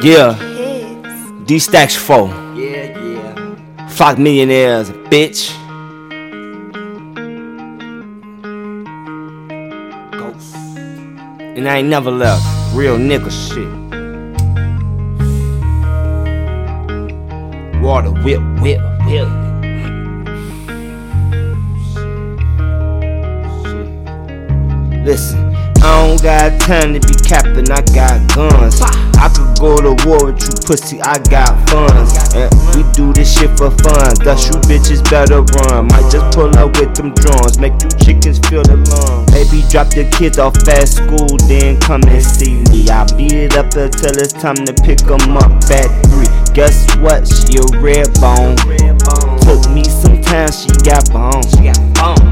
Yeah. D Stacks 4. Yeah, yeah. Flock millionaires, bitch. Ghost. And I ain't never left. Real nigga shit. Water whip, whip, whip. Listen, I don't got time to be capping, I got guns. I could go to war with you, pussy, I got funds. And we do this shit for fun, thus you bitches better run. Might just pull up with them drums, make you chickens feel the lungs. Baby, drop your kids off at school, then come and see me. I beat it up until it's time to pick 'em up at three. Guess what? She a red bone. Took me some time, she got bone.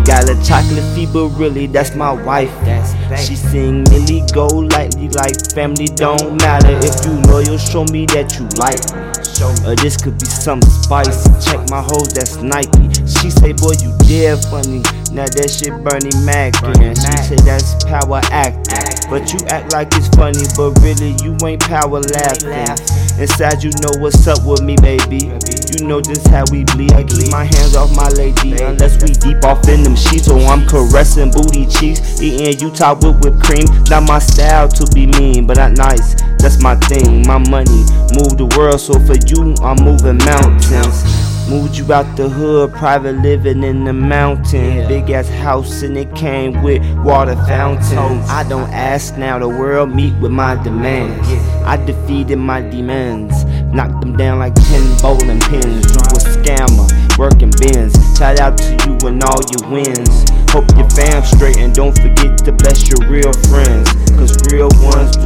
Got a chocolate fever, really, that's my wife. That's She sing Millie go lightly like family don't matter. If you loyal, show me that you like me. Or uh, this could be something spicy. Check my hoes, that's Nike. She say, boy, you dead funny. Now that shit Bernie Mac. And she say that's power acting. But you act like it's funny, but really you ain't power laughing. Inside you know what's up with me, baby. You know just how we bleed. I keep my hands off my lady, unless we deep off in them sheets. So I'm caressing booty cheeks, eating Utah with whipped cream. Not my style to be mean, but not nice. That's my thing. My money move the world, so for you I'm moving mountains. Moved you out the hood, private living in the mountain. Big ass house and it came with water fountain. I don't ask now, the world meet with my demands. I defeated my demands, knocked them down like 10 bowling pins. You a scammer, working bins. Shout out to you and all your wins. Hope your fam straight and don't forget to bless your real friends. Cause real ones do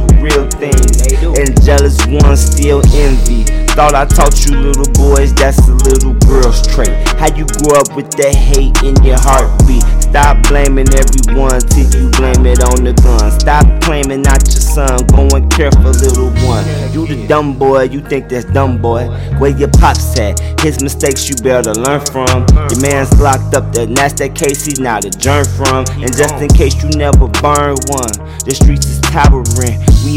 real things. And jealous ones still envy. Thought I taught you little boys, that's a little girl's trait. How you grew up with that hate in your heartbeat. Stop blaming everyone till you blame it on the gun. Stop claiming not your son, go and care for little one. You the dumb boy, you think that's dumb boy. Where your pops at? His mistakes you better learn from. Your man's locked up, and that's that case he's not adjourned from. And just in case you never burn one, the streets is towering.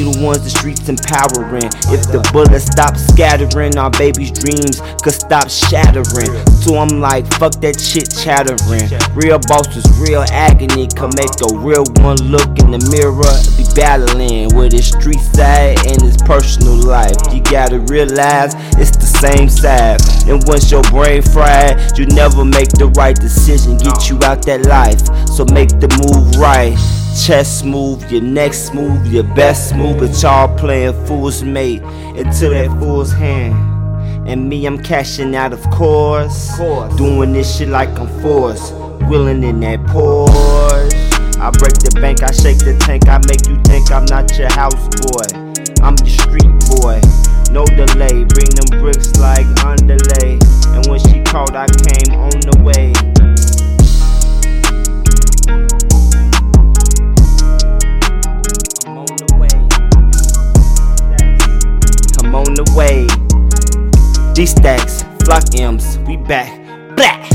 The ones the streets empowering. If the bullets stop scattering, our baby's dreams could stop shattering. So I'm like, fuck that shit chattering. Real bosses, real agony can make a real one look in the mirror. Be battling with his street side and his personal life. You gotta realize it's the same side. And once your brain fried, you never make the right decision. Get you out that life. So make the move right. Chest move, your next move, your best move, but y'all playing fool's mate into that fool's hand. And me, I'm cashing out, of course. Doing this shit like I'm forced. Willing in that Porsche. I break the bank, I shake the tank, I make you think I'm not your house boy. I'm your street boy. No delay, bring them bricks like underlay. And when she called, I came way. G stacks, flock M's, we back. Black.